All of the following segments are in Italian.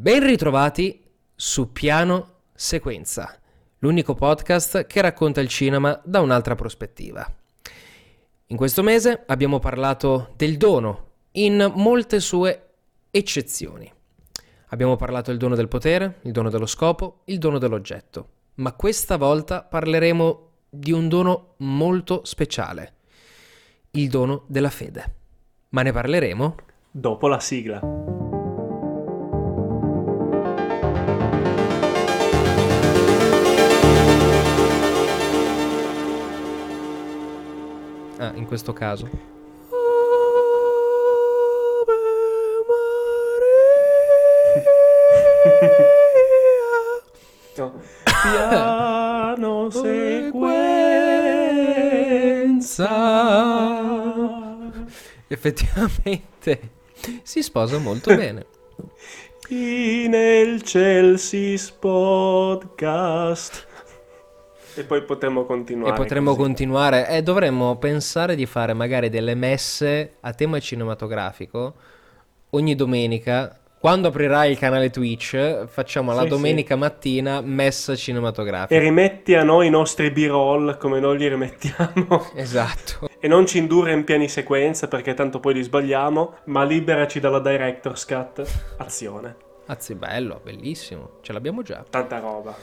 Ben ritrovati su Piano Sequenza, l'unico podcast che racconta il cinema da un'altra prospettiva. In questo mese abbiamo parlato del dono in molte sue eccezioni. Abbiamo parlato del dono del potere, il dono dello scopo, il dono dell'oggetto, ma questa volta parleremo di un dono molto speciale, il dono della fede. Ma ne parleremo dopo la sigla. Ah, in questo caso. No. Piano sequenza. Effettivamente si sposa molto bene. In el Chelsea podcast. E poi potremmo continuare. E potremmo così. continuare. E dovremmo pensare di fare magari delle messe a tema cinematografico ogni domenica. Quando aprirai il canale Twitch, facciamo la Sì, domenica mattina messa E cinematografica. rimetti a noi i nostri b-roll come noi li rimettiamo. Esatto. E non ci indurre in piani sequenza perché tanto poi li sbagliamo, ma liberaci dalla director's cut. Azione. Anzi, bello, bellissimo. Ce l'abbiamo già. Tanta roba.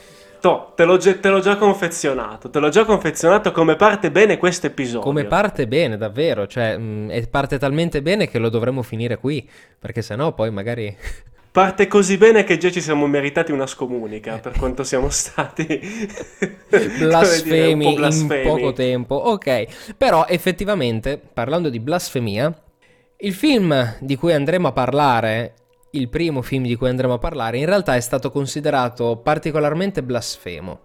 To, te l'ho, già- te l'ho già confezionato. Te l'ho già confezionato come parte bene questo episodio. Come parte bene, davvero. Cioè, mh, e parte talmente bene che lo dovremmo finire qui. Perché sennò poi magari. Parte così bene che già ci siamo meritati una scomunica per quanto siamo stati dire, blasfemi un po' in blasfemi. poco tempo. Ok, però effettivamente, parlando di blasfemia, il film di cui andremo a parlare, il primo film di cui andremo a parlare, in realtà è stato considerato particolarmente blasfemo.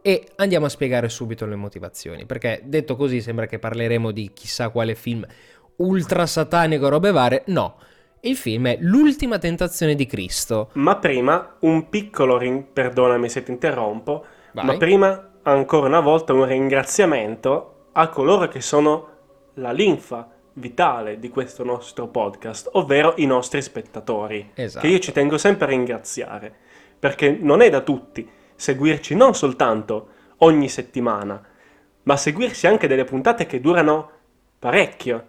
E andiamo a spiegare subito le motivazioni, perché detto così sembra che parleremo di chissà quale film ultra satanico robe varie. No, il film è L'ultima tentazione di Cristo. Ma prima un piccolo rin- perdonami se ti interrompo, Vai. ma prima ancora una volta un ringraziamento a coloro che sono la linfa vitale di questo nostro podcast, ovvero i nostri spettatori, Esatto. che io ci tengo sempre a ringraziare, perché non è da tutti seguirci non soltanto ogni settimana, ma seguirci anche delle puntate che durano parecchio.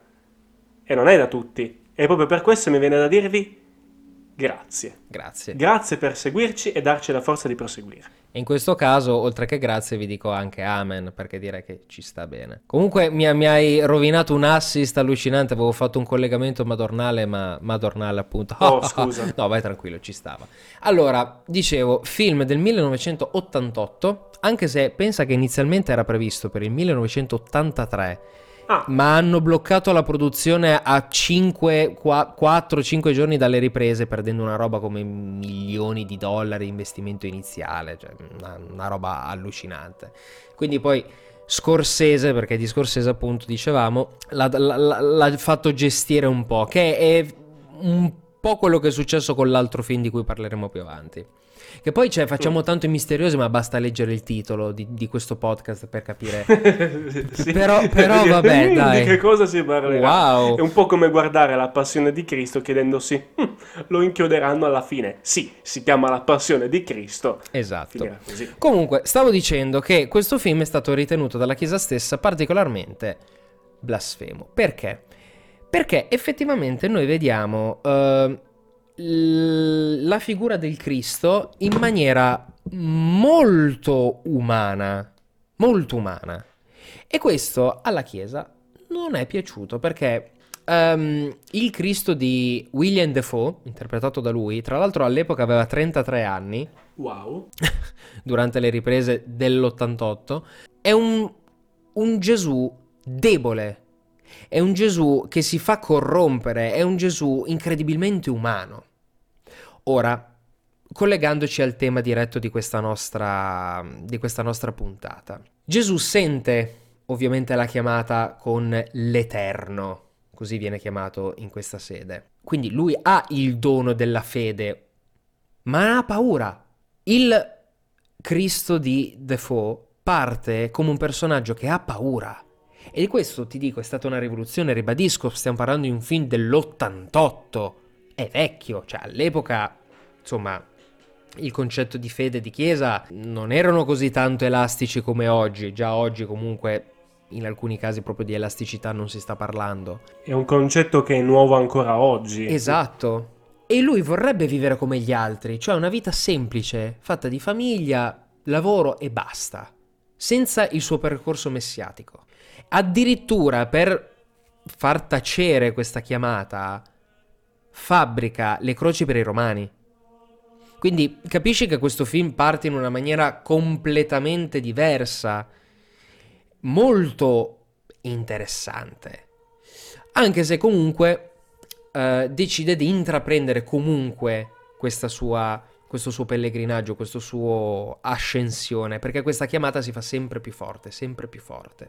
E non è da tutti. E proprio per questo mi viene da dirvi grazie. Grazie. Grazie per seguirci e darci la forza di proseguire. E in questo caso, oltre che grazie, vi dico anche amen, perché direi che ci sta bene. Comunque mi, mi hai rovinato un assist allucinante, avevo fatto un collegamento madornale, ma madornale appunto. Oh, scusa. no, vai tranquillo, ci stava. Allora, dicevo, film del 1988, anche se pensa che inizialmente era previsto per il 1983, Ah, ma hanno bloccato la produzione a 4-5 giorni dalle riprese, perdendo una roba come milioni di dollari di investimento iniziale, cioè una, una roba allucinante. Quindi poi Scorsese, perché di Scorsese appunto dicevamo, l'ha, l'ha- l'ha- l'ha fatto gestire un po', che è un po' quello che è successo con l'altro film di cui parleremo più avanti. Che poi cioè, facciamo tanto i misteriosi, ma basta leggere il titolo di, di questo podcast per capire. sì. Però- però vabbè, Di dai. che cosa si parlerà? Wow. È un po' come guardare la passione di Cristo chiedendosi, "Hm, lo inchioderanno alla fine. Sì, si chiama la passione di Cristo. Esatto. Comunque, stavo dicendo che questo film è stato ritenuto dalla Chiesa stessa particolarmente blasfemo. Perché? Perché effettivamente noi vediamo eh, l- la figura del Cristo in maniera molto umana, molto umana. E questo alla Chiesa non è piaciuto perché ehm, il Cristo di William Defoe, interpretato da lui, tra l'altro all'epoca aveva 33 anni, Wow. durante le riprese dell'88, è un, un Gesù debole, è un Gesù che si fa corrompere, è un Gesù incredibilmente umano. Ora, collegandoci al tema diretto di questa nostra, di questa nostra puntata, Gesù sente ovviamente la chiamata con l'Eterno, così viene chiamato in questa sede. Quindi lui ha il dono della fede, ma ha paura. Il Cristo di Defoe parte come un personaggio che ha paura. E di questo ti dico, è stata una rivoluzione, ribadisco, stiamo parlando di un film dell'88. È vecchio, cioè all'epoca insomma, il concetto di fede e di chiesa non erano così tanto elastici come oggi, già oggi comunque in alcuni casi proprio di elasticità non si sta parlando. È un concetto che è nuovo ancora oggi. Esatto. E lui vorrebbe vivere come gli altri, cioè una vita semplice, fatta di famiglia, lavoro e basta, senza il suo percorso messiatico. Addirittura per far tacere questa chiamata, fabbrica le croci per i romani. Quindi capisci che questo film parte in una maniera completamente diversa, molto interessante. Anche se comunque eh, decide di intraprendere comunque sua, questo suo pellegrinaggio, questo suo ascensione, perché questa chiamata si fa sempre più forte, sempre più forte.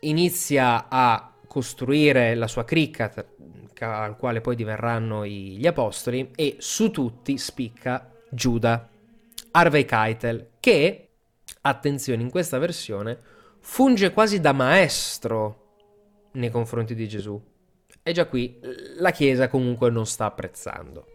Inizia a costruire la sua cricca, al quale poi diverranno gli apostoli, e su tutti spicca Giuda, Harvey Keitel, che, attenzione, in questa versione funge quasi da maestro nei confronti di Gesù. E già qui la Chiesa comunque non sta apprezzando.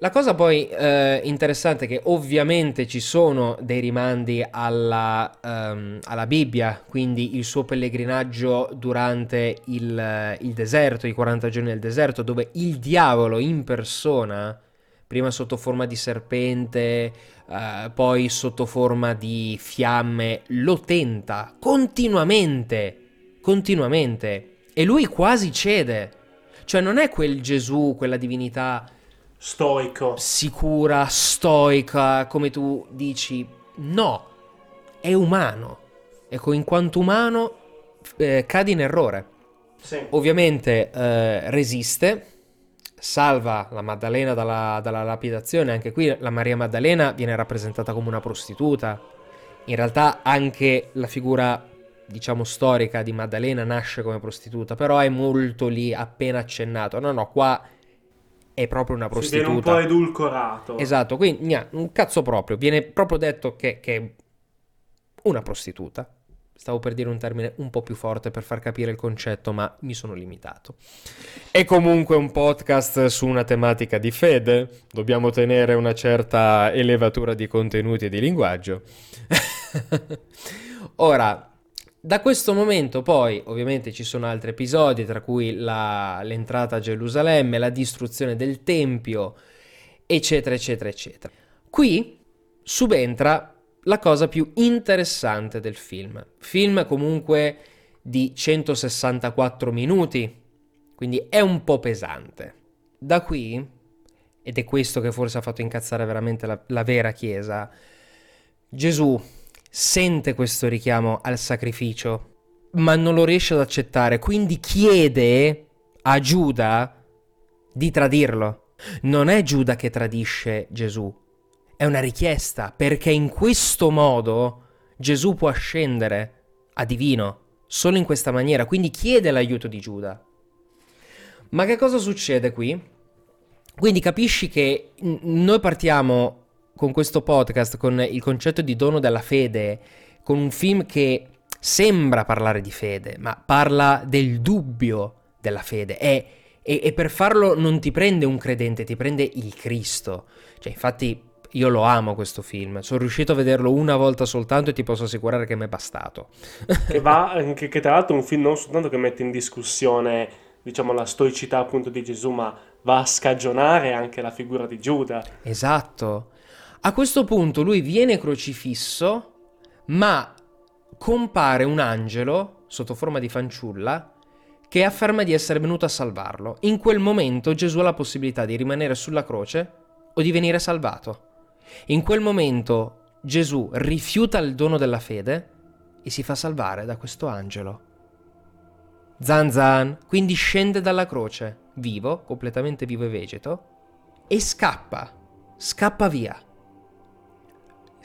La cosa poi eh, interessante è che ovviamente ci sono dei rimandi alla, um, alla, Bibbia, quindi il suo pellegrinaggio durante il, il, deserto, i 40 giorni del deserto, dove il diavolo in persona, prima sotto forma di serpente, uh, poi sotto forma di fiamme, lo tenta continuamente, continuamente, e lui quasi cede. Cioè non è quel Gesù, quella divinità stoico, sicura, stoica, come tu dici. No, è umano. Ecco, in quanto umano eh, cadi in errore. Sì. Ovviamente eh, resiste, salva la Maddalena dalla, dalla lapidazione. Anche qui la Maria Maddalena viene rappresentata come una prostituta. In realtà anche la figura diciamo storica di Maddalena nasce come prostituta, però è molto lì appena accennato. No, no, qua è proprio una prostituta. Si viene un po' edulcorato. Esatto, quindi un cazzo proprio, viene proprio detto che, che è una prostituta. Stavo per dire un termine un po' più forte per far capire il concetto, ma mi sono limitato. È comunque un podcast su una tematica di fede, dobbiamo tenere una certa elevatura di contenuti e di linguaggio. Ora, da questo momento poi ovviamente ci sono altri episodi, tra cui la, l'entrata a Gerusalemme, la distruzione del Tempio, eccetera, eccetera, eccetera. Qui subentra la cosa più interessante del film. Film comunque di 164 minuti, quindi è un po' pesante. Da qui, ed è questo che forse ha fatto incazzare veramente la, la vera Chiesa, Gesù sente questo richiamo al sacrificio, ma non lo riesce ad accettare, quindi chiede a Giuda di tradirlo. Non è Giuda che tradisce Gesù, è una richiesta, perché in questo modo Gesù può ascendere a divino, solo in questa maniera, quindi chiede l'aiuto di Giuda. Ma che cosa succede qui? Quindi capisci che noi partiamo con questo podcast, con il concetto di dono della fede, con un film che sembra parlare di fede, ma parla del dubbio della fede. E, e, e per farlo non ti prende un credente, ti prende il Cristo. Cioè, infatti, io lo amo questo film. Sono riuscito a vederlo una volta soltanto e ti posso assicurare che mi è bastato. che, va, che, che tra l'altro è un film non soltanto che mette in discussione, diciamo, la stoicità appunto di Gesù, ma va a scagionare anche la figura di Giuda. Esatto. A questo punto lui viene crocifisso, ma compare un angelo sotto forma di fanciulla che afferma di essere venuto a salvarlo. In quel momento Gesù ha la possibilità di rimanere sulla croce o di venire salvato. In quel momento Gesù rifiuta il dono della fede e si fa salvare da questo angelo. Zan Zan quindi scende dalla croce, vivo, completamente vivo e vegeto, e scappa, scappa via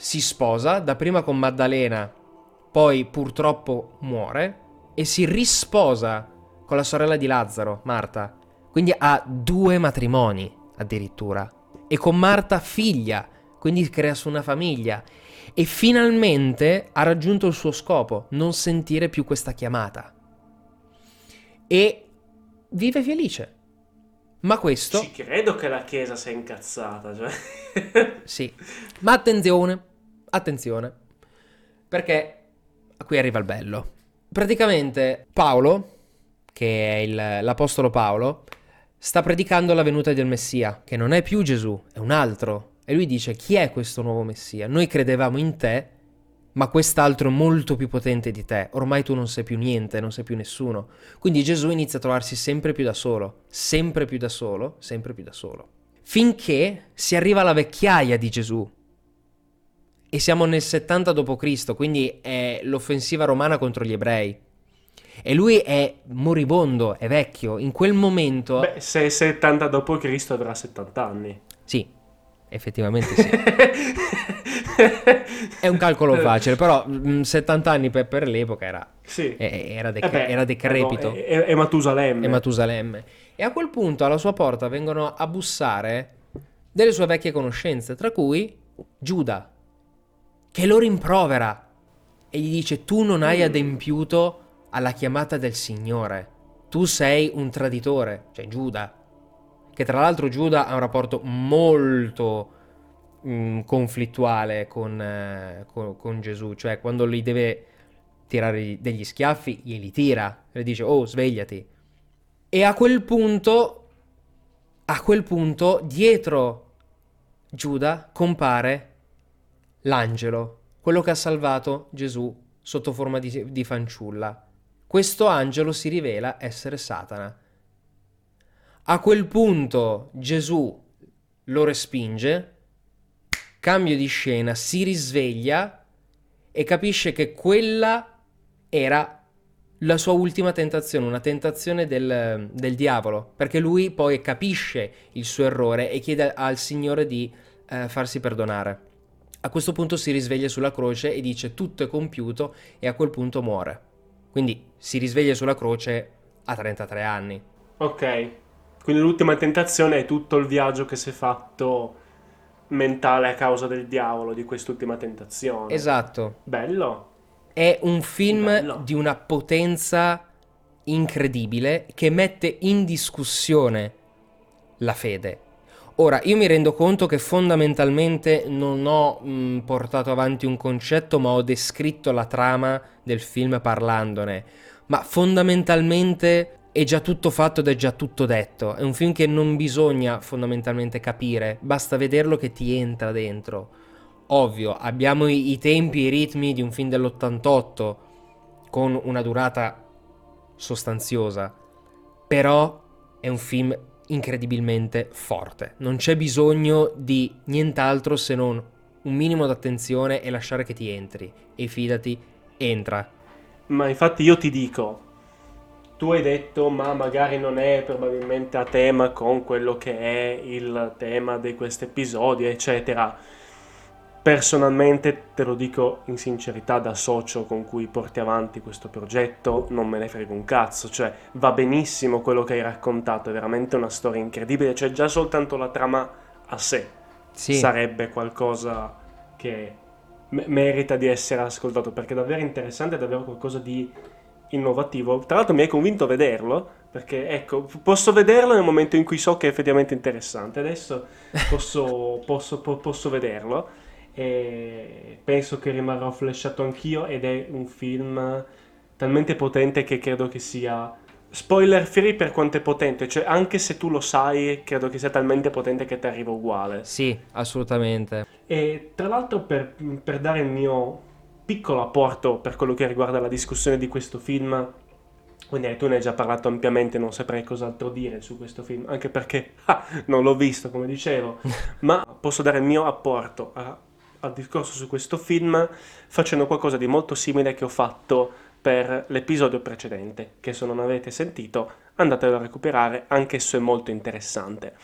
si sposa, dapprima con Maddalena, poi purtroppo muore e si risposa con la sorella di Lazzaro, Marta. Quindi ha due matrimoni addirittura. E con Marta figlia, quindi crea su una famiglia. E finalmente ha raggiunto il suo scopo, non sentire più questa chiamata. E vive felice. Ma questo... Ci credo che la Chiesa sia incazzata, cioè. Sì. Ma attenzione, attenzione, perché qui arriva il bello. Praticamente Paolo, che è il- l'Apostolo Paolo, sta predicando la venuta del Messia, che non è più Gesù, è un altro. E lui dice, chi è questo nuovo Messia? Noi credevamo in te, ma quest'altro è molto più potente di te. Ormai tu non sei più niente, non sei più nessuno. Quindi Gesù inizia a trovarsi sempre più da solo, sempre più da solo, sempre più da solo. Finché si arriva alla vecchiaia di Gesù. E siamo nel 70 d.C., quindi è l'offensiva romana contro gli ebrei. E lui è moribondo, è vecchio. In quel momento... Beh, se è 70 d.C. avrà 70 anni. Sì, effettivamente sì. È un calcolo facile, però mm, 70 anni per, per l'epoca era, Sì. eh, era, dec- Eh beh, era decrepito. È, è- è Matusalemme. e Matusalemme. E a quel punto alla sua porta vengono a bussare delle sue vecchie conoscenze, tra cui Giuda, che lo rimprovera e gli dice: Tu non hai adempiuto alla chiamata del Signore, tu sei un traditore, cioè Giuda. Che tra l'altro Giuda ha un rapporto molto mm, conflittuale con, eh, con- con Gesù, cioè quando gli deve tirare degli schiaffi, glieli tira, le dice: Oh, svegliati. E a quel punto, a quel punto, dietro Giuda compare l'angelo, quello che ha salvato Gesù sotto forma di, di fanciulla. Questo angelo si rivela essere Satana. A quel punto Gesù lo respinge, cambio di scena, si risveglia e capisce che quella era la sua ultima tentazione, una tentazione del, del diavolo, perché lui poi capisce il suo errore e chiede al Signore di eh, farsi perdonare. A questo punto si risveglia sulla croce e dice tutto è compiuto e a quel punto muore. Quindi si risveglia sulla croce a 33 anni. Ok. Quindi l'ultima tentazione è tutto il viaggio che si è fatto mentale a causa del diavolo, di quest'ultima tentazione. Esatto. Bello. È un film Bello. di una potenza incredibile che mette in discussione la fede. Ora, io mi rendo conto che fondamentalmente non ho mh, portato avanti un concetto, ma ho descritto la trama del film parlandone. Ma fondamentalmente è già tutto fatto ed è già tutto detto. È un film che non bisogna fondamentalmente capire, basta vederlo che ti entra dentro. Ovvio, abbiamo i, i tempi e i ritmi di un film dell'88 con una durata sostanziosa, però è un film incredibilmente forte. Non c'è bisogno di nient'altro se non un minimo d'attenzione e lasciare che ti entri. E fidati, entra. Ma infatti io ti dico, tu hai detto ma magari non è probabilmente a tema con quello che è il tema di questo episodio, eccetera. Personalmente te lo dico in sincerità da socio con cui porti avanti questo progetto, non me ne frega un cazzo, cioè va benissimo quello che hai raccontato, è veramente una storia incredibile, cioè già soltanto la trama a sé Sì, sarebbe qualcosa che me- merita di essere ascoltato perché è davvero interessante, è davvero qualcosa di innovativo. Tra l'altro mi hai convinto a vederlo perché ecco, posso vederlo nel momento in cui so che è effettivamente interessante. Adesso posso, posso- po- posso vederlo e penso che rimarrò flashato anch'io ed è un film talmente potente che credo che sia spoiler free per quanto è potente, cioè anche se tu lo sai, credo che sia talmente potente che ti arriva uguale. sì, assolutamente. E tra l'altro per, per dare il mio piccolo apporto per quello che riguarda la discussione di questo film, quindi tu ne hai già parlato ampiamente, non saprei cos'altro dire su questo film, anche perché ah, non l'ho visto, come dicevo, ma posso dare il mio apporto a- al discorso su questo film facendo qualcosa di molto simile che ho fatto per l'episodio precedente, che se non avete sentito andatelo a recuperare, anch'esso è molto interessante.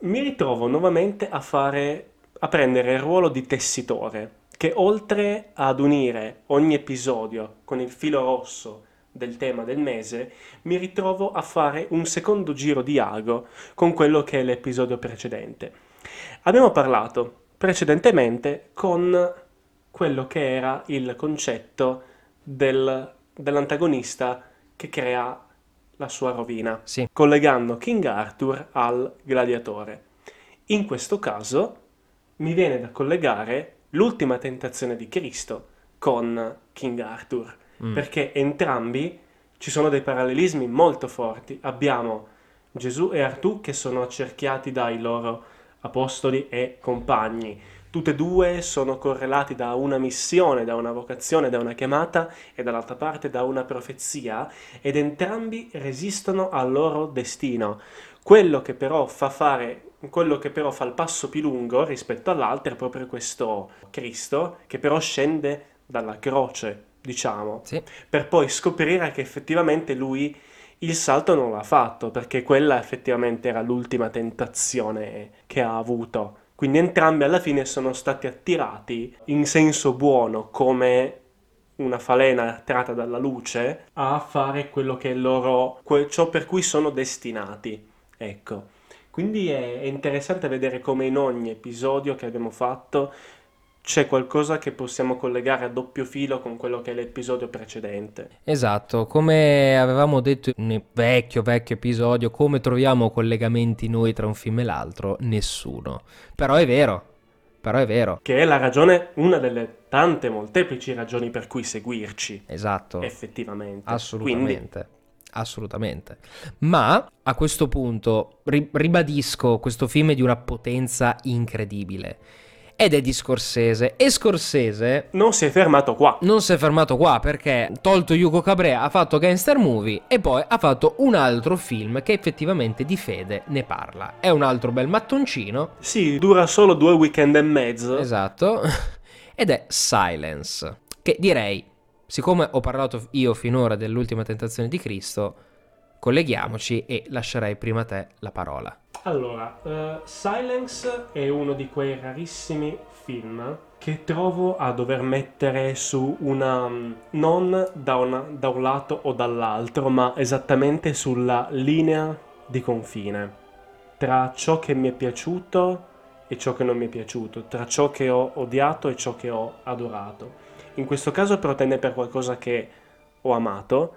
Mi ritrovo nuovamente a fare, a prendere il ruolo di tessitore, che oltre ad unire ogni episodio con il filo rosso del tema del mese, mi ritrovo a fare un secondo giro di ago con quello che è l'episodio precedente. Abbiamo parlato precedentemente con quello che era il concetto del- dell'antagonista che crea la sua rovina, Sì. collegando King Arthur al gladiatore. In questo caso mi viene da collegare l'ultima tentazione di Cristo con King Arthur, Mm. perché entrambi ci sono dei parallelismi molto forti. Abbiamo Gesù e Artù che sono accerchiati dai loro apostoli e compagni. Tutte e due sono correlati da una missione, da una vocazione, da una chiamata e dall'altra parte da una profezia ed entrambi resistono al loro destino. Quello che però fa fare, quello che però fa il passo più lungo rispetto all'altro è proprio questo Cristo che però scende dalla croce, diciamo, Sì. per poi scoprire che effettivamente lui il salto non l'ha fatto, perché quella effettivamente era l'ultima tentazione che ha avuto. Quindi entrambi alla fine sono stati attirati in senso buono come una falena attirata dalla luce a fare quello che è loro, ciò per cui sono destinati. Ecco. Quindi è, è interessante vedere come in ogni episodio che abbiamo fatto c'è qualcosa che possiamo collegare a doppio filo con quello che è l'episodio precedente. Esatto, come avevamo detto in un vecchio vecchio episodio, come troviamo collegamenti noi tra un film e l'altro? Nessuno. Però è vero, però è vero. Che è la ragione, una delle tante molteplici ragioni per cui seguirci, Esatto. effettivamente. Assolutamente. Assolutamente. Ma a questo punto ri- ribadisco, questo film è di una potenza incredibile. Ed è di Scorsese. E Scorsese non si è fermato qua. non si è fermato qua perché, tolto Yugo Cabré, ha fatto Gangster Movie e poi ha fatto un altro film che effettivamente di fede ne parla. È un altro bel mattoncino, Sì, dura solo due weekend e mezzo. esatto, ed è Silence, che direi, siccome ho parlato io finora dell'ultima tentazione di Cristo, colleghiamoci e lascerei prima a te la parola. Allora, eh, Silence è uno di quei rarissimi film che trovo a dover mettere su una... non da, una- da un lato o dall'altro, ma esattamente sulla linea di confine tra ciò che mi è piaciuto e ciò che non mi è piaciuto, tra ciò che ho odiato e ciò che ho adorato. In questo caso però tende per qualcosa che ho amato,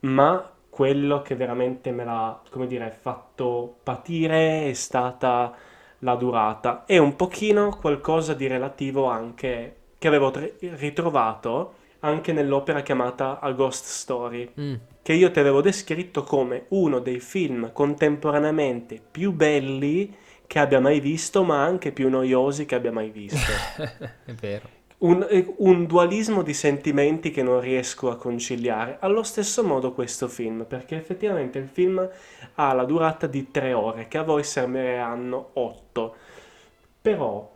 ma quello che veramente me l'ha, come dire, fatto patire è stata la durata e un pochino qualcosa di relativo anche che avevo tre- ritrovato anche nell'opera chiamata A Ghost Story, Mm, che io ti avevo descritto come uno dei film contemporaneamente più belli che abbia mai visto, ma anche più noiosi che abbia mai visto. è vero. Un, eh, un dualismo di sentimenti che non riesco a conciliare. Allo stesso modo questo film, perché effettivamente il film ha la durata di tre ore, che a voi sembreranno otto. Però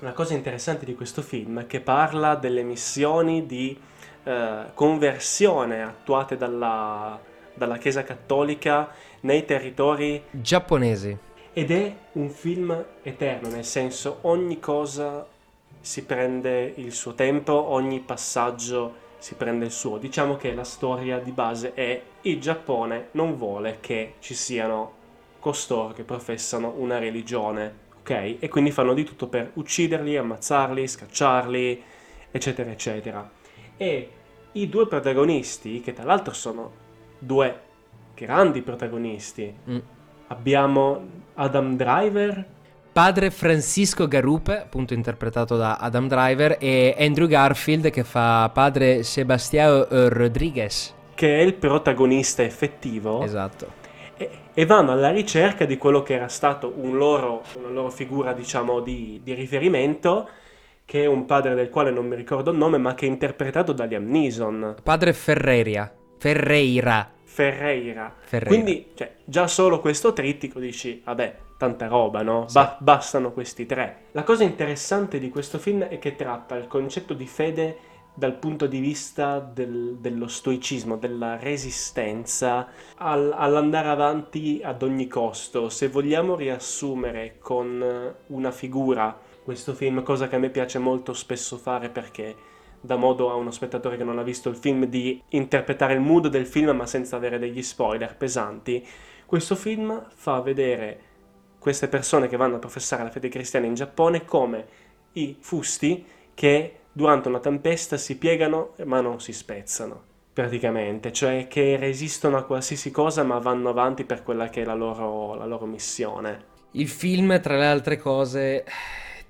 la cosa interessante di questo film è che parla delle missioni di eh, conversione attuate dalla, dalla Chiesa Cattolica nei territori Giapponesi. ed è un film eterno, nel senso ogni cosa si prende il suo tempo, ogni passaggio si prende il suo. Diciamo che la storia di base è il Giappone non vuole che ci siano costoro che professano una religione, ok? E quindi fanno di tutto per ucciderli, ammazzarli, scacciarli, eccetera, eccetera. E i due protagonisti, che tra l'altro sono due grandi protagonisti, Mm. abbiamo Adam Driver, Padre Francisco Garupe, appunto interpretato da Adam Driver, e Andrew Garfield che fa padre Sebastião Rodriguez. che è il protagonista effettivo, Esatto. e, e vanno alla ricerca di quello che era stato un loro, una loro figura, diciamo, di, di riferimento, che è un padre del quale non mi ricordo il nome, ma che è interpretato da Liam Neeson, Padre Ferreira. Ferreira. Ferreira. Ferreira. Quindi, cioè, già solo questo trittico dici, vabbè, tanta roba, no? Ba- bastano questi tre. La cosa interessante di questo film è che tratta il concetto di fede dal punto di vista del- dello stoicismo, della resistenza al- all'andare avanti ad ogni costo. Se vogliamo riassumere con una figura questo film, cosa che a me piace molto spesso fare perché dà modo a uno spettatore che non ha visto il film di interpretare il mood del film ma senza avere degli spoiler pesanti, questo film fa vedere queste persone che vanno a professare la fede cristiana in Giappone come i fusti che durante una tempesta si piegano ma non si spezzano. praticamente, cioè che resistono a qualsiasi cosa ma vanno avanti per quella che è la loro, la loro missione. Il film, tra le altre cose,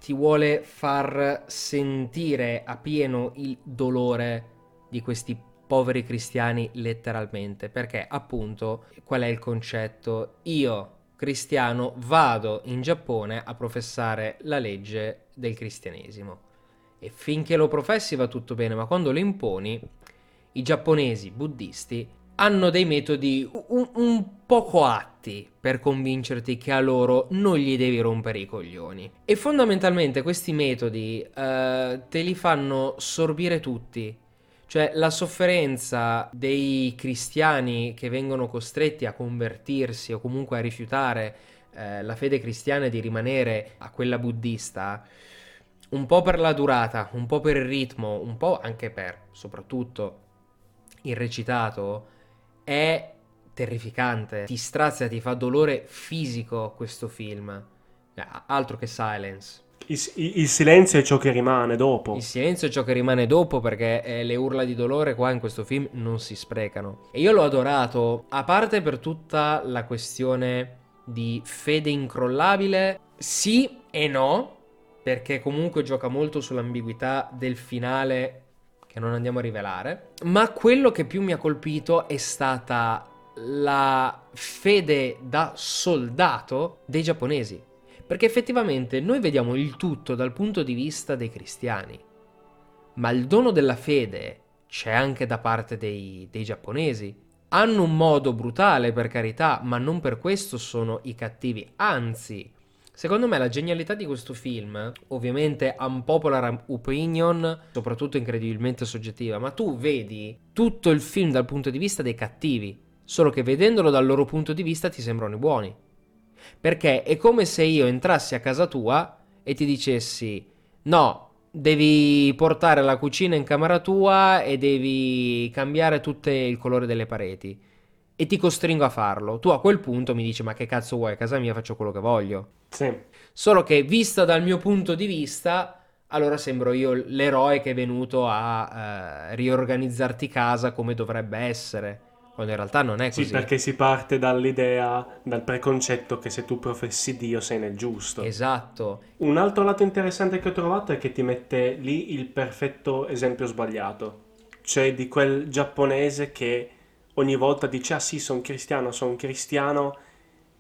ti vuole far sentire a pieno il dolore di questi poveri cristiani letteralmente, perché appunto qual è il concetto? Io, cristiano, vado in Giappone a professare la legge del cristianesimo. E finché lo professi va tutto bene, ma quando lo imponi, i giapponesi buddisti hanno dei metodi un, un, poco atti per convincerti che a loro non gli devi rompere i coglioni. E fondamentalmente questi metodi eh, te li fanno sorbire tutti. Cioè la sofferenza dei cristiani che vengono costretti a convertirsi o comunque a rifiutare eh, la fede cristiana e di rimanere a quella buddista, un po' per la durata, un po' per il ritmo, un po' anche per, soprattutto, il recitato, è terrificante. Ti strazia, ti fa dolore fisico questo film. Eh, altro che Silence. Il, il, silenzio è ciò che rimane dopo. Il silenzio è ciò che rimane dopo perché eh, le urla di dolore qua in questo film non si sprecano. E io l'ho adorato, a parte per tutta la questione di fede incrollabile, sì e no, perché comunque gioca molto sull'ambiguità del finale che non andiamo a rivelare. Ma quello che più mi ha colpito è stata la fede da soldato dei giapponesi. Perché effettivamente noi vediamo il tutto dal punto di vista dei cristiani. Ma il dono della fede c'è anche da parte dei, dei giapponesi. Hanno un modo brutale, per carità, ma non per questo sono i cattivi. Anzi, Secondo me la genialità di questo film, ovviamente unpopular opinion, soprattutto incredibilmente soggettiva, ma tu vedi tutto il film dal punto di vista dei cattivi, solo che vedendolo dal loro punto di vista ti sembrano i buoni. Perché è come se io entrassi a casa tua e ti dicessi no, devi portare la cucina in camera tua e devi cambiare tutto il colore delle pareti e ti costringo a farlo. Tu a quel punto mi dici: Ma che cazzo vuoi? A casa mia faccio quello che voglio. Sì. Solo che, vista dal mio punto di vista, allora sembro io l'eroe che è venuto a eh, riorganizzarti casa come dovrebbe essere. Quando in realtà non è così. Sì, perché si parte dall'idea, dal preconcetto che se tu professi Dio sei nel giusto. Esatto. Un altro lato interessante che ho trovato è che ti mette lì il perfetto esempio sbagliato. Cioè di quel giapponese che ogni volta dice ah sì sono cristiano, sono cristiano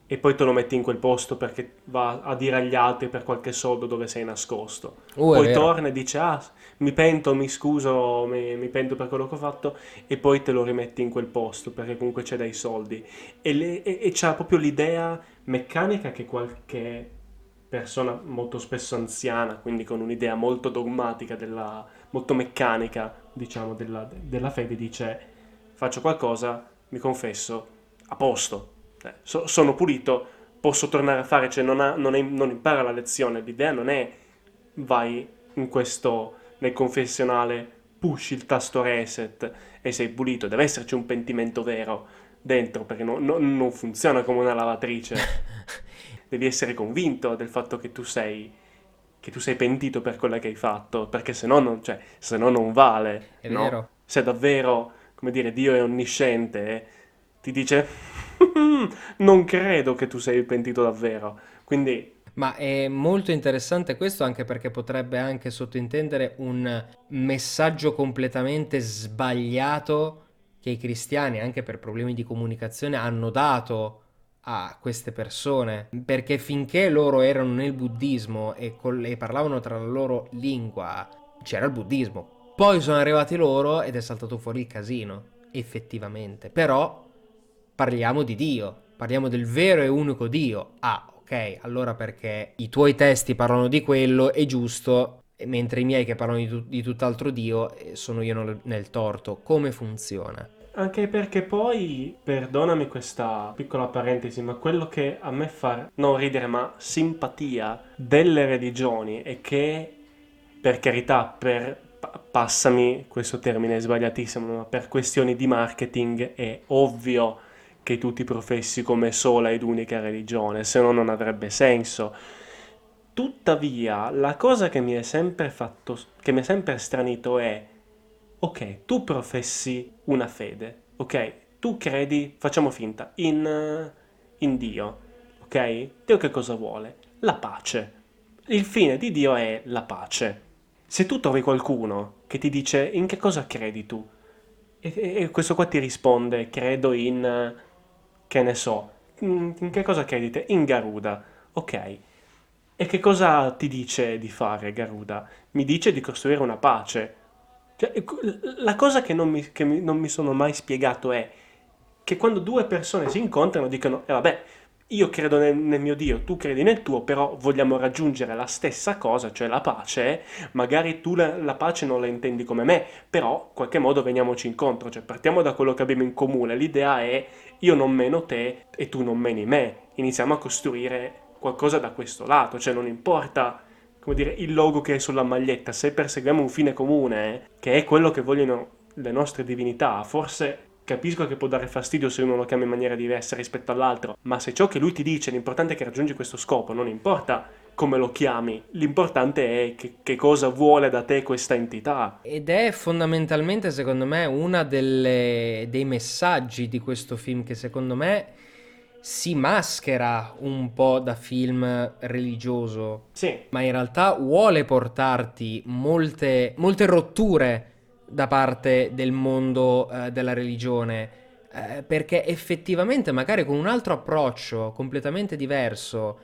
e poi te lo metti in quel posto perché va a dire agli altri per qualche soldo dove sei nascosto. Uh, poi torna e dice ah mi pento, mi scuso, mi, mi, pento per quello che ho fatto e poi te lo rimetti in quel posto perché comunque c'è dei soldi. E, le, e, e c'ha proprio l'idea meccanica che qualche persona molto spesso anziana, quindi con un'idea molto dogmatica, della, molto meccanica, diciamo, della, della fede, dice faccio qualcosa, mi confesso, a posto eh, so, sono pulito, posso tornare a fare, cioè non, ha, non, è, non impara la lezione, l'idea non è vai in questo, nel confessionale, push il tasto reset e sei pulito, deve esserci un pentimento vero dentro perché no, no, non funziona come una lavatrice. Devi essere convinto del fatto che tu sei che tu sei pentito per quello che hai fatto, perché se no non, cioè, se no non vale. È no? vero. Se davvero, come dire, Dio è onnisciente, ti dice non credo che tu sei pentito davvero. Quindi ma è molto interessante questo anche perché potrebbe anche sottintendere un messaggio completamente sbagliato che i cristiani, anche per problemi di comunicazione, hanno dato a queste persone. Perché finché loro erano nel buddismo e, col- e parlavano tra la loro lingua, c'era il buddismo. Poi sono arrivati loro ed è saltato fuori il casino, effettivamente. Però parliamo di Dio, parliamo del vero e unico Dio. Ah, ok, allora perché i tuoi testi parlano di quello, è giusto, mentre i miei che parlano di, tu- di tutt'altro Dio eh, sono io nel, nel torto. Come funziona? Anche perché poi, perdonami questa piccola parentesi, ma quello che a me fa non ridere ma simpatia delle religioni è che, per carità, per passami questo termine sbagliatissimo, ma per questioni di marketing è ovvio che tu ti professi come sola ed unica religione, se no non avrebbe senso. Tuttavia, la cosa che mi è sempre fatto, che mi è sempre stranito è ok, tu professi una fede, ok? Tu credi, facciamo finta, in, in Dio, ok? Dio che cosa vuole? La pace. Il fine di Dio è la pace. Se tu trovi qualcuno che ti dice in che cosa credi tu, e, e questo qua ti risponde, credo in, che ne so, in che cosa credite? In Garuda, ok. E che cosa ti dice di fare Garuda? Mi dice di costruire una pace. Cioè, la cosa che non, mi, che non mi sono mai spiegato è che quando due persone si incontrano dicono, eh vabbè, io credo nel, nel, mio Dio, tu credi nel tuo, però vogliamo raggiungere la stessa cosa, cioè la pace. Magari tu la, la, pace non la intendi come me, però in qualche modo veniamoci incontro, cioè partiamo da quello che abbiamo in comune. L'idea è io non meno te e tu non meni me. Iniziamo a costruire qualcosa da questo lato, cioè non importa come dire, il logo che è sulla maglietta, se perseguiamo un fine comune, eh, che è quello che vogliono le nostre divinità, forse capisco che può dare fastidio se uno lo chiama in maniera diversa rispetto all'altro, ma se ciò che lui ti dice l'importante è che raggiungi questo scopo, non importa come lo chiami, l'importante è che, che cosa vuole da te questa entità. Ed è fondamentalmente, secondo me, uno dei messaggi di questo film che secondo me si maschera un po' da film religioso, sì. ma in realtà vuole portarti molte, molte rotture da parte del mondo eh, della religione, eh, perché effettivamente magari con un altro approccio completamente diverso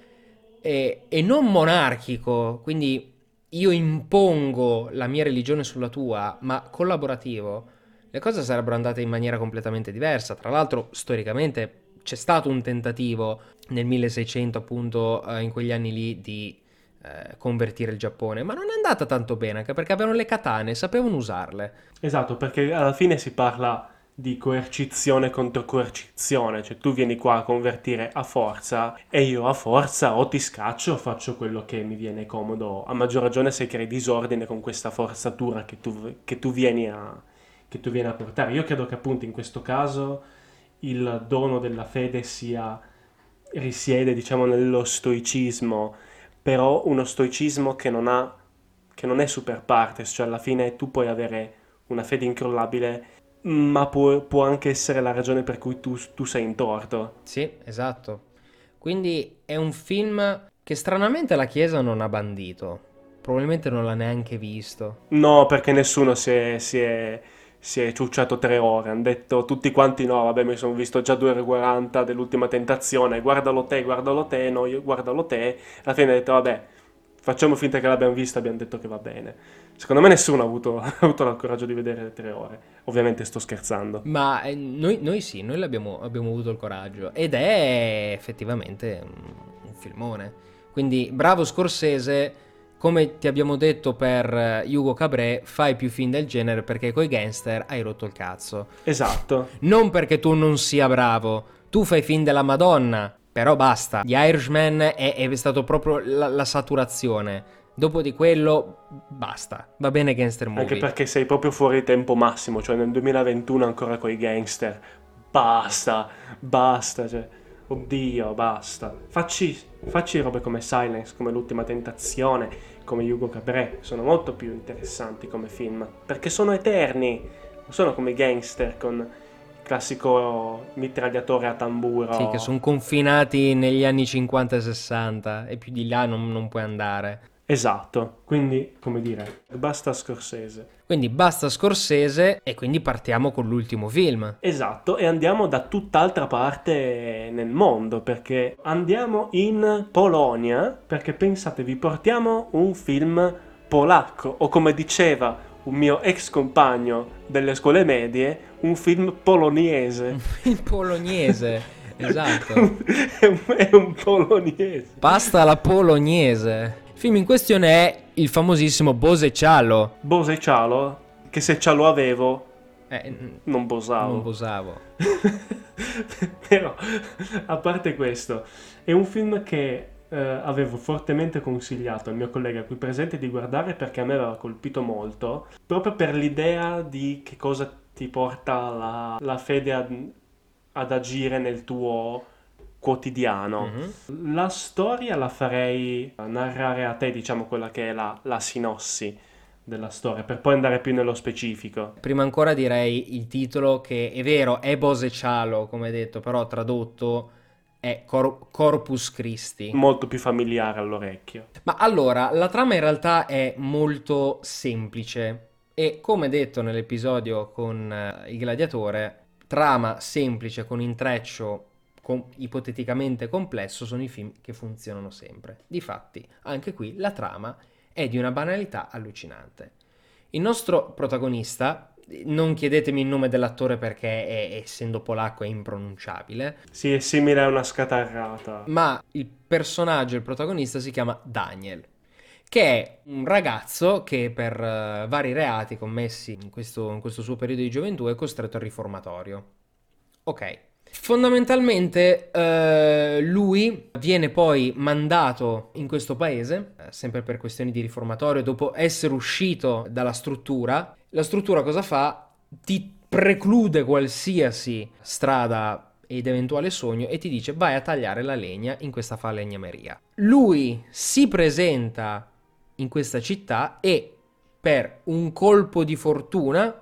e, e non monarchico, quindi io impongo la mia religione sulla tua, ma collaborativo, le cose sarebbero andate in maniera completamente diversa. Tra l'altro, storicamente c'è stato un tentativo nel 1600, appunto, eh, in quegli anni lì, di eh, convertire il Giappone, ma non è andata tanto bene, anche perché avevano le katane, sapevano usarle. Esatto, perché alla fine si parla di coercizione contro coercizione, cioè tu vieni qua a convertire a forza e io a forza o ti scaccio o faccio quello che mi viene comodo, a maggior ragione se crei disordine con questa forzatura che tu, che tu, vieni, a, che tu vieni a portare. Io credo che appunto in questo caso il dono della fede sia, risiede diciamo nello stoicismo, però uno stoicismo che non, ha, che non è super partes, cioè alla fine tu puoi avere una fede incrollabile, ma può, può anche essere la ragione per cui tu, tu sei in torto. Sì, esatto. Quindi è un film che stranamente la Chiesa non ha bandito. Probabilmente non l'ha neanche visto. No, perché nessuno si è, si è si è ciucciato tre ore. Hanno detto tutti quanti: No, vabbè, mi sono visto già 2 ore 40 dell'ultima tentazione. Guardalo te, guardalo te, no, io guardalo te. Alla fine ha detto: Vabbè, facciamo finta che l'abbiamo vista. Abbiamo detto che va bene. Secondo me nessuno ha avuto, ha avuto il coraggio di vedere le tre ore. Ovviamente sto scherzando. Ma eh, noi, noi, sì, noi abbiamo avuto il coraggio. Ed è effettivamente un filmone. Quindi bravo Scorsese come ti abbiamo detto per eh, Hugo Cabret, fai più film del genere perché coi gangster hai rotto il cazzo. Esatto. Non perché tu non sia bravo, tu fai film della Madonna, però basta. The Irishman è, è stato proprio la, la, saturazione. Dopo di quello, basta. Va bene gangster movie. Anche perché sei proprio fuori tempo massimo, cioè nel 2021 ancora coi gangster. Basta, basta, cioè... Oddio, basta. Facci, facci robe come Silence, come L'ultima tentazione, come Hugo Cabret. Sono molto più interessanti come film. Perché sono eterni. Non sono come gangster con il classico mitragliatore a tamburo. Sì, che sono confinati negli anni 50 e 60 e più di là non, non puoi andare. Esatto, quindi come dire, basta Scorsese. Quindi basta Scorsese e quindi partiamo con l'ultimo film. Esatto, e andiamo da tutt'altra parte nel mondo, perché andiamo in Polonia, perché pensate, vi portiamo un film polacco, o come diceva un mio ex compagno delle scuole medie, un film poloniese. Il poloniese. esatto. è, un, è un poloniese. Basta la poloniese film in questione è il famosissimo Bose Cialo. Bose Cialo, che se ce lo avevo, eh, non bosavo. Non bosavo. Però, a parte questo, è un film che eh, avevo fortemente consigliato al mio collega qui presente di guardare perché a me aveva colpito molto, proprio per l'idea di che cosa ti porta la, la fede ad, ad agire nel tuo quotidiano. Mm-hmm. La storia la farei narrare a te, diciamo quella che è la, la sinossi, della storia, per poi andare più nello specifico. Prima ancora direi il titolo che è vero, è Bose Cialo, come detto, però tradotto è Cor- Corpus Christi. Molto più familiare all'orecchio. Ma allora, la trama in realtà è molto semplice e come detto nell'episodio con uh, il gladiatore, trama semplice con intreccio com- ipoteticamente complesso sono i film che funzionano sempre. Difatti, anche qui la trama è di una banalità allucinante. Il nostro protagonista, non chiedetemi il nome dell'attore perché è, essendo polacco è impronunciabile. Sì, è simile a una scatarrata. Ma il personaggio, il protagonista si chiama Daniel, che è un ragazzo che per uh, vari reati commessi in questo, in questo suo periodo di gioventù è costretto al riformatorio. Ok, Fondamentalmente eh, lui viene poi mandato in questo paese, eh, sempre per questioni di riformatorio, dopo essere uscito dalla struttura. La struttura cosa fa? Ti preclude qualsiasi strada ed eventuale sogno e ti dice vai a tagliare la legna in questa falegnameria. Lui si presenta in questa città e per un colpo di fortuna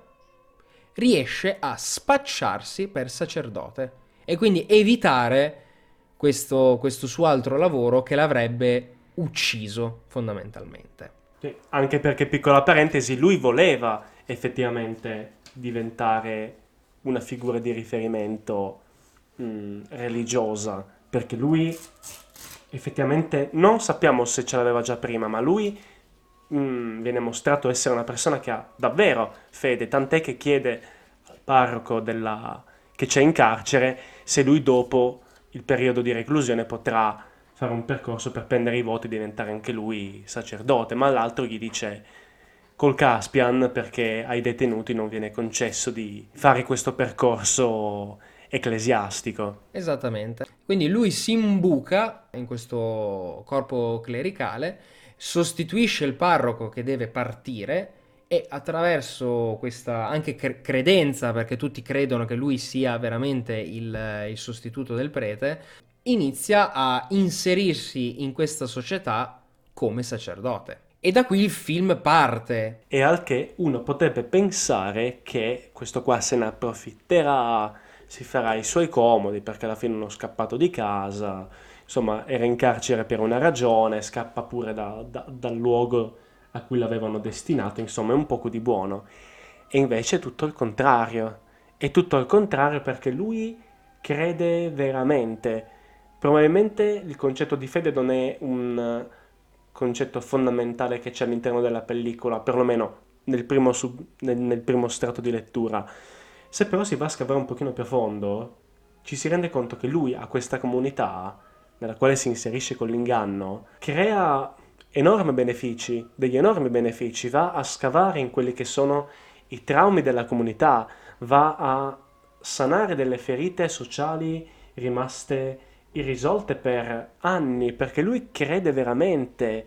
riesce a spacciarsi per sacerdote e quindi evitare questo, questo suo altro lavoro che l'avrebbe ucciso fondamentalmente. Anche perché, piccola parentesi, lui voleva effettivamente diventare una figura di riferimento mh, mm, religiosa, perché lui effettivamente non sappiamo se ce l'aveva già prima, ma lui mh, mm, viene mostrato essere una persona che ha davvero fede, tant'è che chiede al parroco della, che c'è in carcere se lui dopo il periodo di reclusione potrà fare un percorso per prendere i voti e diventare anche lui sacerdote, ma l'altro gli dice col Caspian perché ai detenuti non viene concesso di fare questo percorso ecclesiastico. Esattamente. Quindi lui si imbuca in questo corpo clericale, sostituisce il parroco che deve partire e attraverso questa anche credenza, perché tutti credono che lui sia veramente il, il sostituto del prete, inizia a inserirsi in questa società come sacerdote. E da qui il film parte. E al che uno potrebbe pensare che questo qua se ne approfitterà, si farà i suoi comodi perché alla fine uno scappato di casa, insomma era in carcere per una ragione, scappa pure da, da, dal luogo a cui l'avevano destinato, insomma è un poco di buono. E invece è tutto il contrario. È tutto il contrario perché lui crede veramente. Probabilmente il concetto di fede non è un concetto fondamentale che c'è all'interno della pellicola, perlomeno nel primo, sub, nel, nel primo strato di lettura. Se però si va a scavare un pochino più a fondo, ci si rende conto che lui ha questa comunità nella quale si inserisce con l'inganno, crea enormi benefici, degli enormi benefici, va a scavare in quelli che sono i traumi della comunità, va a sanare delle ferite sociali rimaste irrisolte per anni, perché lui crede veramente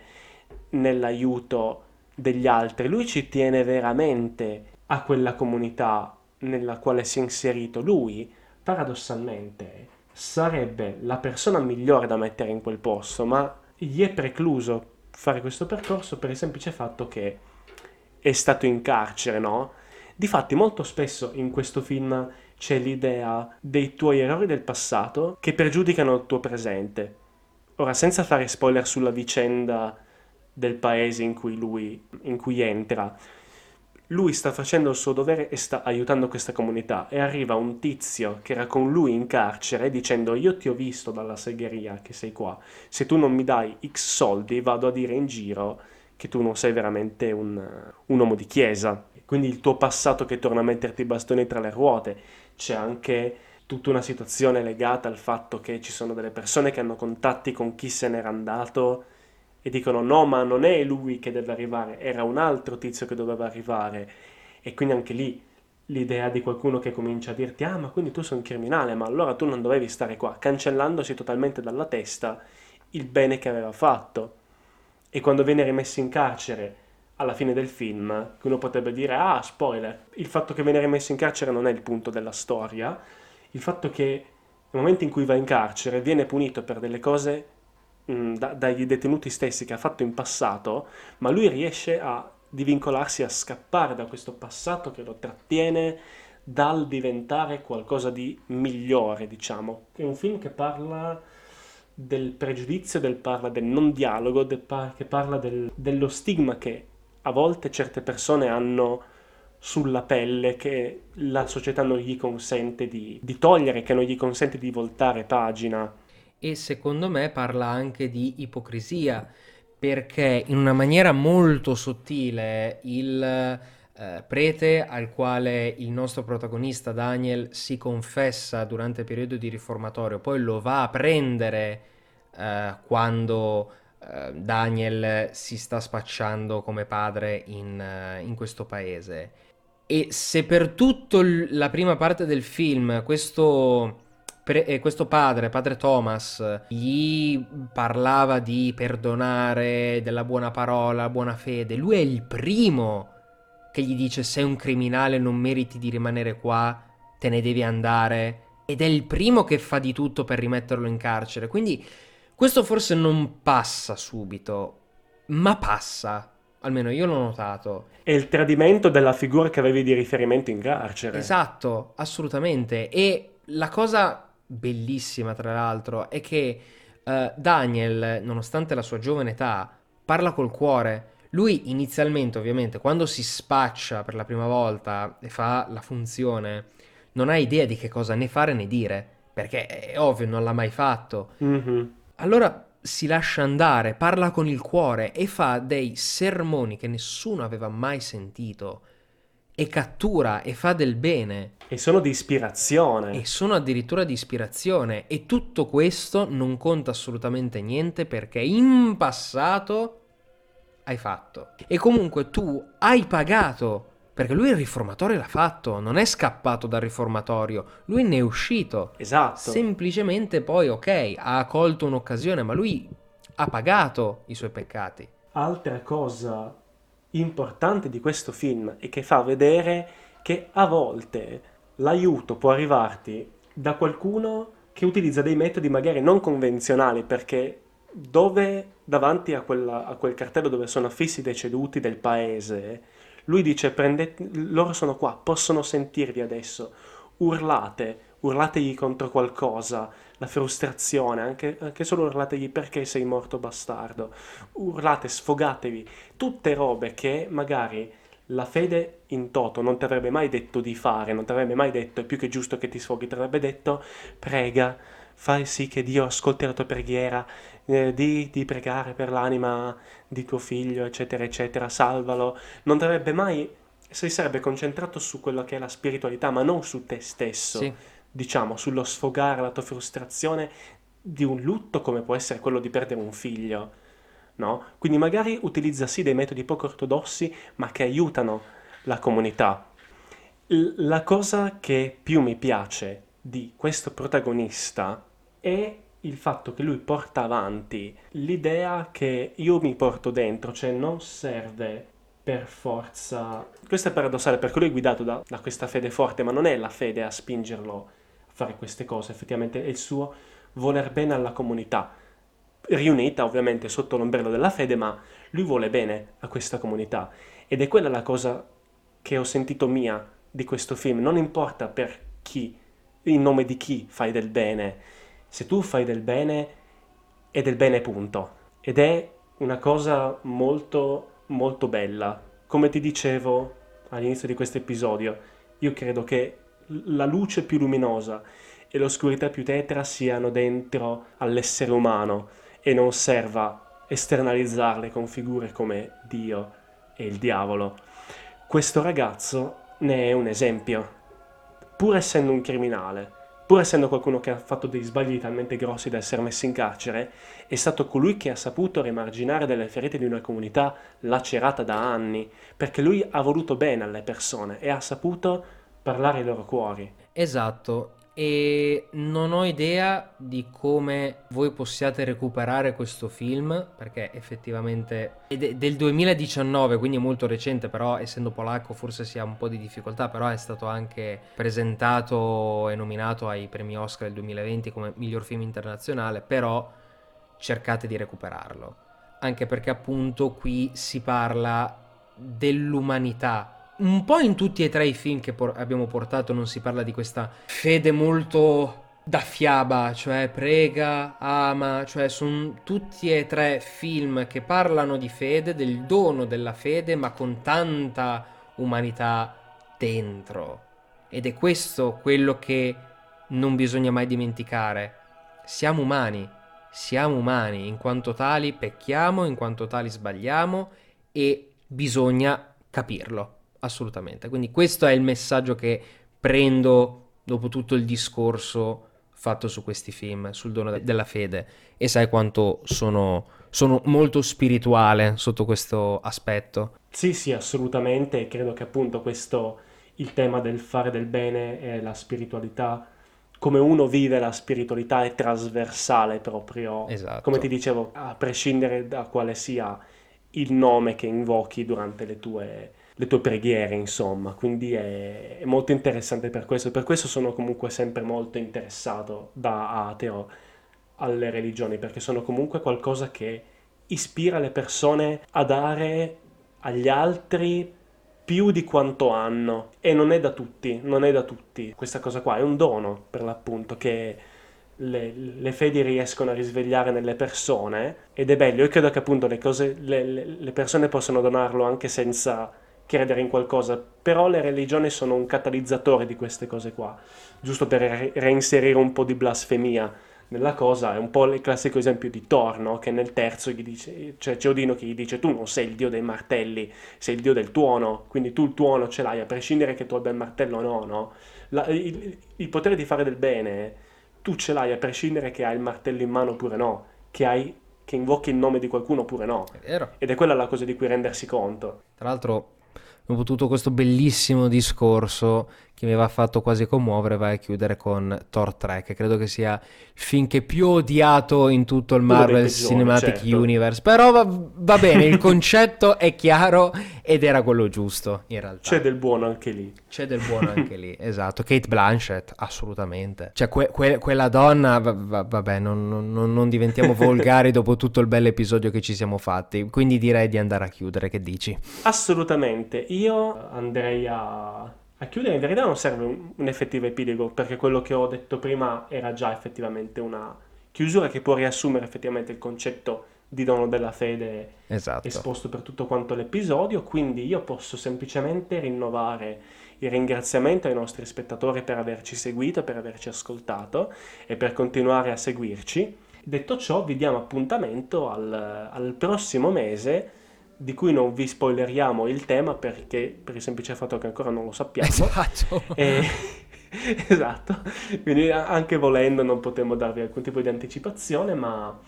nell'aiuto degli altri, lui ci tiene veramente a quella comunità nella quale si è inserito. Lui, paradossalmente, sarebbe la persona migliore da mettere in quel posto, ma gli è precluso fare questo percorso per il semplice fatto che è stato in carcere, no? Difatti molto spesso in questo film c'è l'idea dei tuoi errori del passato che pregiudicano il tuo presente. Ora, senza fare spoiler sulla vicenda del paese in cui lui in cui entra, lui sta facendo il suo dovere e sta aiutando questa comunità. E arriva un tizio che era con lui in carcere dicendo io ti ho visto dalla segheria che sei qua, se tu non mi dai x soldi vado a dire in giro che tu non sei veramente un, un uomo di chiesa. Quindi il tuo passato che torna a metterti i bastoni tra le ruote, c'è anche tutta una situazione legata al fatto che ci sono delle persone che hanno contatti con chi se n'era andato e dicono no, ma non è lui che deve arrivare, era un altro tizio che doveva arrivare. E quindi anche lì l'idea di qualcuno che comincia a dirti ah, ma quindi tu sei un criminale, ma allora tu non dovevi stare qua, cancellandosi totalmente dalla testa il bene che aveva fatto. E quando viene rimesso in carcere alla fine del film, uno potrebbe dire ah, spoiler, il fatto che viene rimesso in carcere non è il punto della storia, il fatto che nel momento in cui va in carcere viene punito per delle cose da, dagli detenuti stessi che ha fatto in passato, ma lui riesce a di vincolarsi a scappare da questo passato che lo trattiene dal diventare qualcosa di migliore, diciamo. È un film che parla del pregiudizio, del parla del non dialogo, del par- che parla del, dello stigma che a volte certe persone hanno sulla pelle che la società non gli consente di, di togliere, che non gli consente di voltare pagina. E secondo me parla anche di ipocrisia, perché in una maniera molto sottile il eh, prete al quale il nostro protagonista Daniel si confessa durante il periodo di riformatorio, poi lo va a prendere eh, quando eh, Daniel si sta spacciando come padre in, eh, in questo paese. E se per tutta la prima parte del film questo, pre- eh, questo padre, padre Thomas, gli parlava di perdonare, della buona parola, buona fede, lui è il primo che gli dice sei un criminale, non meriti di rimanere qua, te ne devi andare. Ed è il primo che fa di tutto per rimetterlo in carcere. Quindi questo forse non passa subito, ma passa Almeno io l'ho notato. È il tradimento della figura che avevi di riferimento in carcere. Esatto, assolutamente. E la cosa bellissima, tra l'altro, è che uh, Daniel, nonostante la sua giovane età, parla col cuore. Lui inizialmente, ovviamente, quando si spaccia per la prima volta e fa la funzione, non ha idea di che cosa né fare né dire, perché è ovvio, non l'ha mai fatto. Mm-hmm. Allora si lascia andare, parla con il cuore e fa dei sermoni che nessuno aveva mai sentito e cattura e fa del bene. E sono di ispirazione. E sono addirittura di ispirazione. E tutto questo non conta assolutamente niente perché in passato hai fatto. E comunque tu hai pagato perché lui il riformatorio l'ha fatto, non è scappato dal riformatorio, lui ne è uscito. Esatto. Semplicemente poi, ok, ha colto un'occasione, ma lui ha pagato i suoi peccati. Altra cosa importante di questo film è che fa vedere che a volte l'aiuto può arrivarti da qualcuno che utilizza dei metodi magari non convenzionali perché dove davanti a, quella, a quel cartello dove sono affissi i deceduti del paese lui dice, prendete, loro sono qua, possono sentirvi adesso, urlate, urlategli contro qualcosa, la frustrazione, anche, anche, solo urlategli perché sei morto bastardo, urlate, sfogatevi, tutte robe che magari la fede in toto non ti avrebbe mai detto di fare, non ti avrebbe mai detto è più che giusto che ti sfoghi, ti avrebbe detto prega, fai sì che Dio ascolti la tua preghiera, eh, di, di, pregare per l'anima di tuo figlio, eccetera, eccetera, salvalo, non dovrebbe mai, si sarebbe concentrato su quello che è la spiritualità, ma non su te stesso, sì. Diciamo, sullo sfogare la tua frustrazione di un lutto come può essere quello di perdere un figlio. No? Quindi magari utilizza sì dei metodi poco ortodossi, ma che aiutano la comunità. L- la cosa che più mi piace di questo protagonista è il fatto che lui porta avanti l'idea che io mi porto dentro, cioè non serve per forza... Questo è paradossale perché lui è guidato da, da questa fede forte, ma non è la fede a spingerlo fare queste cose, effettivamente è il suo voler bene alla comunità, riunita ovviamente sotto l'ombrello della fede, ma lui vuole bene a questa comunità. Ed è quella la cosa che ho sentito mia di questo film, non importa per chi, in nome di chi fai del bene, se tu fai del bene è del bene punto. Ed è una cosa molto molto bella. Come ti dicevo all'inizio di questo episodio, io credo che la luce più luminosa e l'oscurità più tetra siano dentro all'essere umano e non serva esternalizzarle con figure come Dio e il diavolo. Questo ragazzo ne è un esempio, pur essendo un criminale pur essendo qualcuno che ha fatto dei sbagli talmente grossi da essere messo in carcere, è stato colui che ha saputo rimarginare delle ferite di una comunità lacerata da anni, perché lui ha voluto bene alle persone e ha saputo parlare ai loro cuori. Esatto, e non ho idea di come voi possiate recuperare questo film perché effettivamente è del 2019 quindi è molto recente però essendo polacco forse si ha un po' di difficoltà però è stato anche presentato e nominato ai premi Oscar del 2020 come miglior film internazionale però cercate di recuperarlo anche perché appunto qui si parla dell'umanità. Un po' in tutti e tre i film che por- abbiamo portato non si parla di questa fede molto da fiaba, cioè prega, ama, cioè sono tutti e tre film che parlano di fede, del dono della fede, ma con tanta umanità dentro. Ed è questo quello che non bisogna mai dimenticare. Siamo umani, siamo umani, in quanto tali pecchiamo, in quanto tali sbagliamo e bisogna capirlo, assolutamente. Quindi questo è il messaggio che prendo dopo tutto il discorso fatto su questi film, sul dono della fede e sai quanto sono, sono molto spirituale sotto questo aspetto. Sì, sì, assolutamente, credo che appunto questo, il tema del fare del bene e la spiritualità, come uno vive la spiritualità è trasversale proprio, esatto. come ti dicevo, a prescindere da quale sia il nome che invochi durante le tue le tue preghiere, insomma, quindi è, è, molto interessante per questo. Per questo sono comunque sempre molto interessato da ateo alle religioni, perché sono comunque qualcosa che ispira le persone a dare agli altri più di quanto hanno e non è da tutti, non è da tutti. Questa cosa qua è un dono per l'appunto che le, le, fedi riescono a risvegliare nelle persone ed è bello. Io credo che appunto le, cose, le, le persone possono donarlo anche senza credere in qualcosa, però le religioni sono un catalizzatore di queste cose qua, giusto per re- reinserire un po' di blasfemia nella cosa, è un po' il classico esempio di Thor, no? che nel terzo gli dice, cioè c'è Odino che gli dice tu non sei il dio dei martelli, sei il dio del tuono, quindi tu il tuono ce l'hai, a prescindere che tu abbia il martello o no, no? La, il, il potere di fare del bene, tu ce l'hai a prescindere che hai il martello in mano oppure no, che hai che invochi il nome di qualcuno oppure no. È Ed è quella la cosa di cui rendersi conto. Tra l'altro dopo tutto questo bellissimo discorso che mi aveva fatto quasi commuovere, vai a chiudere con Thor 3, che credo che sia il film che più odiato in tutto il Marvel Cinematic certo. Universe. Però va, va bene, il concetto è chiaro ed era quello giusto, in realtà. C'è del buono anche lì. C'è del buono anche lì, esatto. Kate Blanchett, assolutamente. Cioè, que- que- quella donna, va- va- vabbè, non, non, non diventiamo volgari dopo tutto il bel episodio che ci siamo fatti. Quindi direi di andare a chiudere, che dici? Assolutamente. Io andrei a a chiudere in verità non serve un, un, effettivo epilogo, perché quello che ho detto prima era già effettivamente una chiusura che può riassumere effettivamente il concetto di dono della fede esatto. esposto per tutto quanto l'episodio, quindi io posso semplicemente rinnovare il ringraziamento ai nostri spettatori per averci seguito, per averci ascoltato e per continuare a seguirci. Detto ciò, vi diamo appuntamento al, al prossimo mese di cui non vi spoileriamo il tema perché per il semplice fatto che ancora non lo sappiamo. Esatto. E, esatto. Quindi anche volendo non potremmo darvi alcun tipo di anticipazione, ma,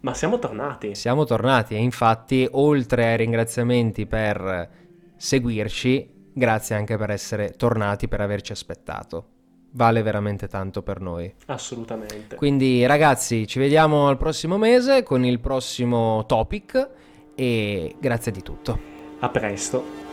ma siamo tornati. Siamo tornati e infatti oltre ai ringraziamenti per seguirci, grazie anche per essere tornati, per averci aspettato vale veramente tanto per noi. Assolutamente. Quindi ragazzi, ci vediamo al prossimo mese con il prossimo topic e grazie di tutto. A presto.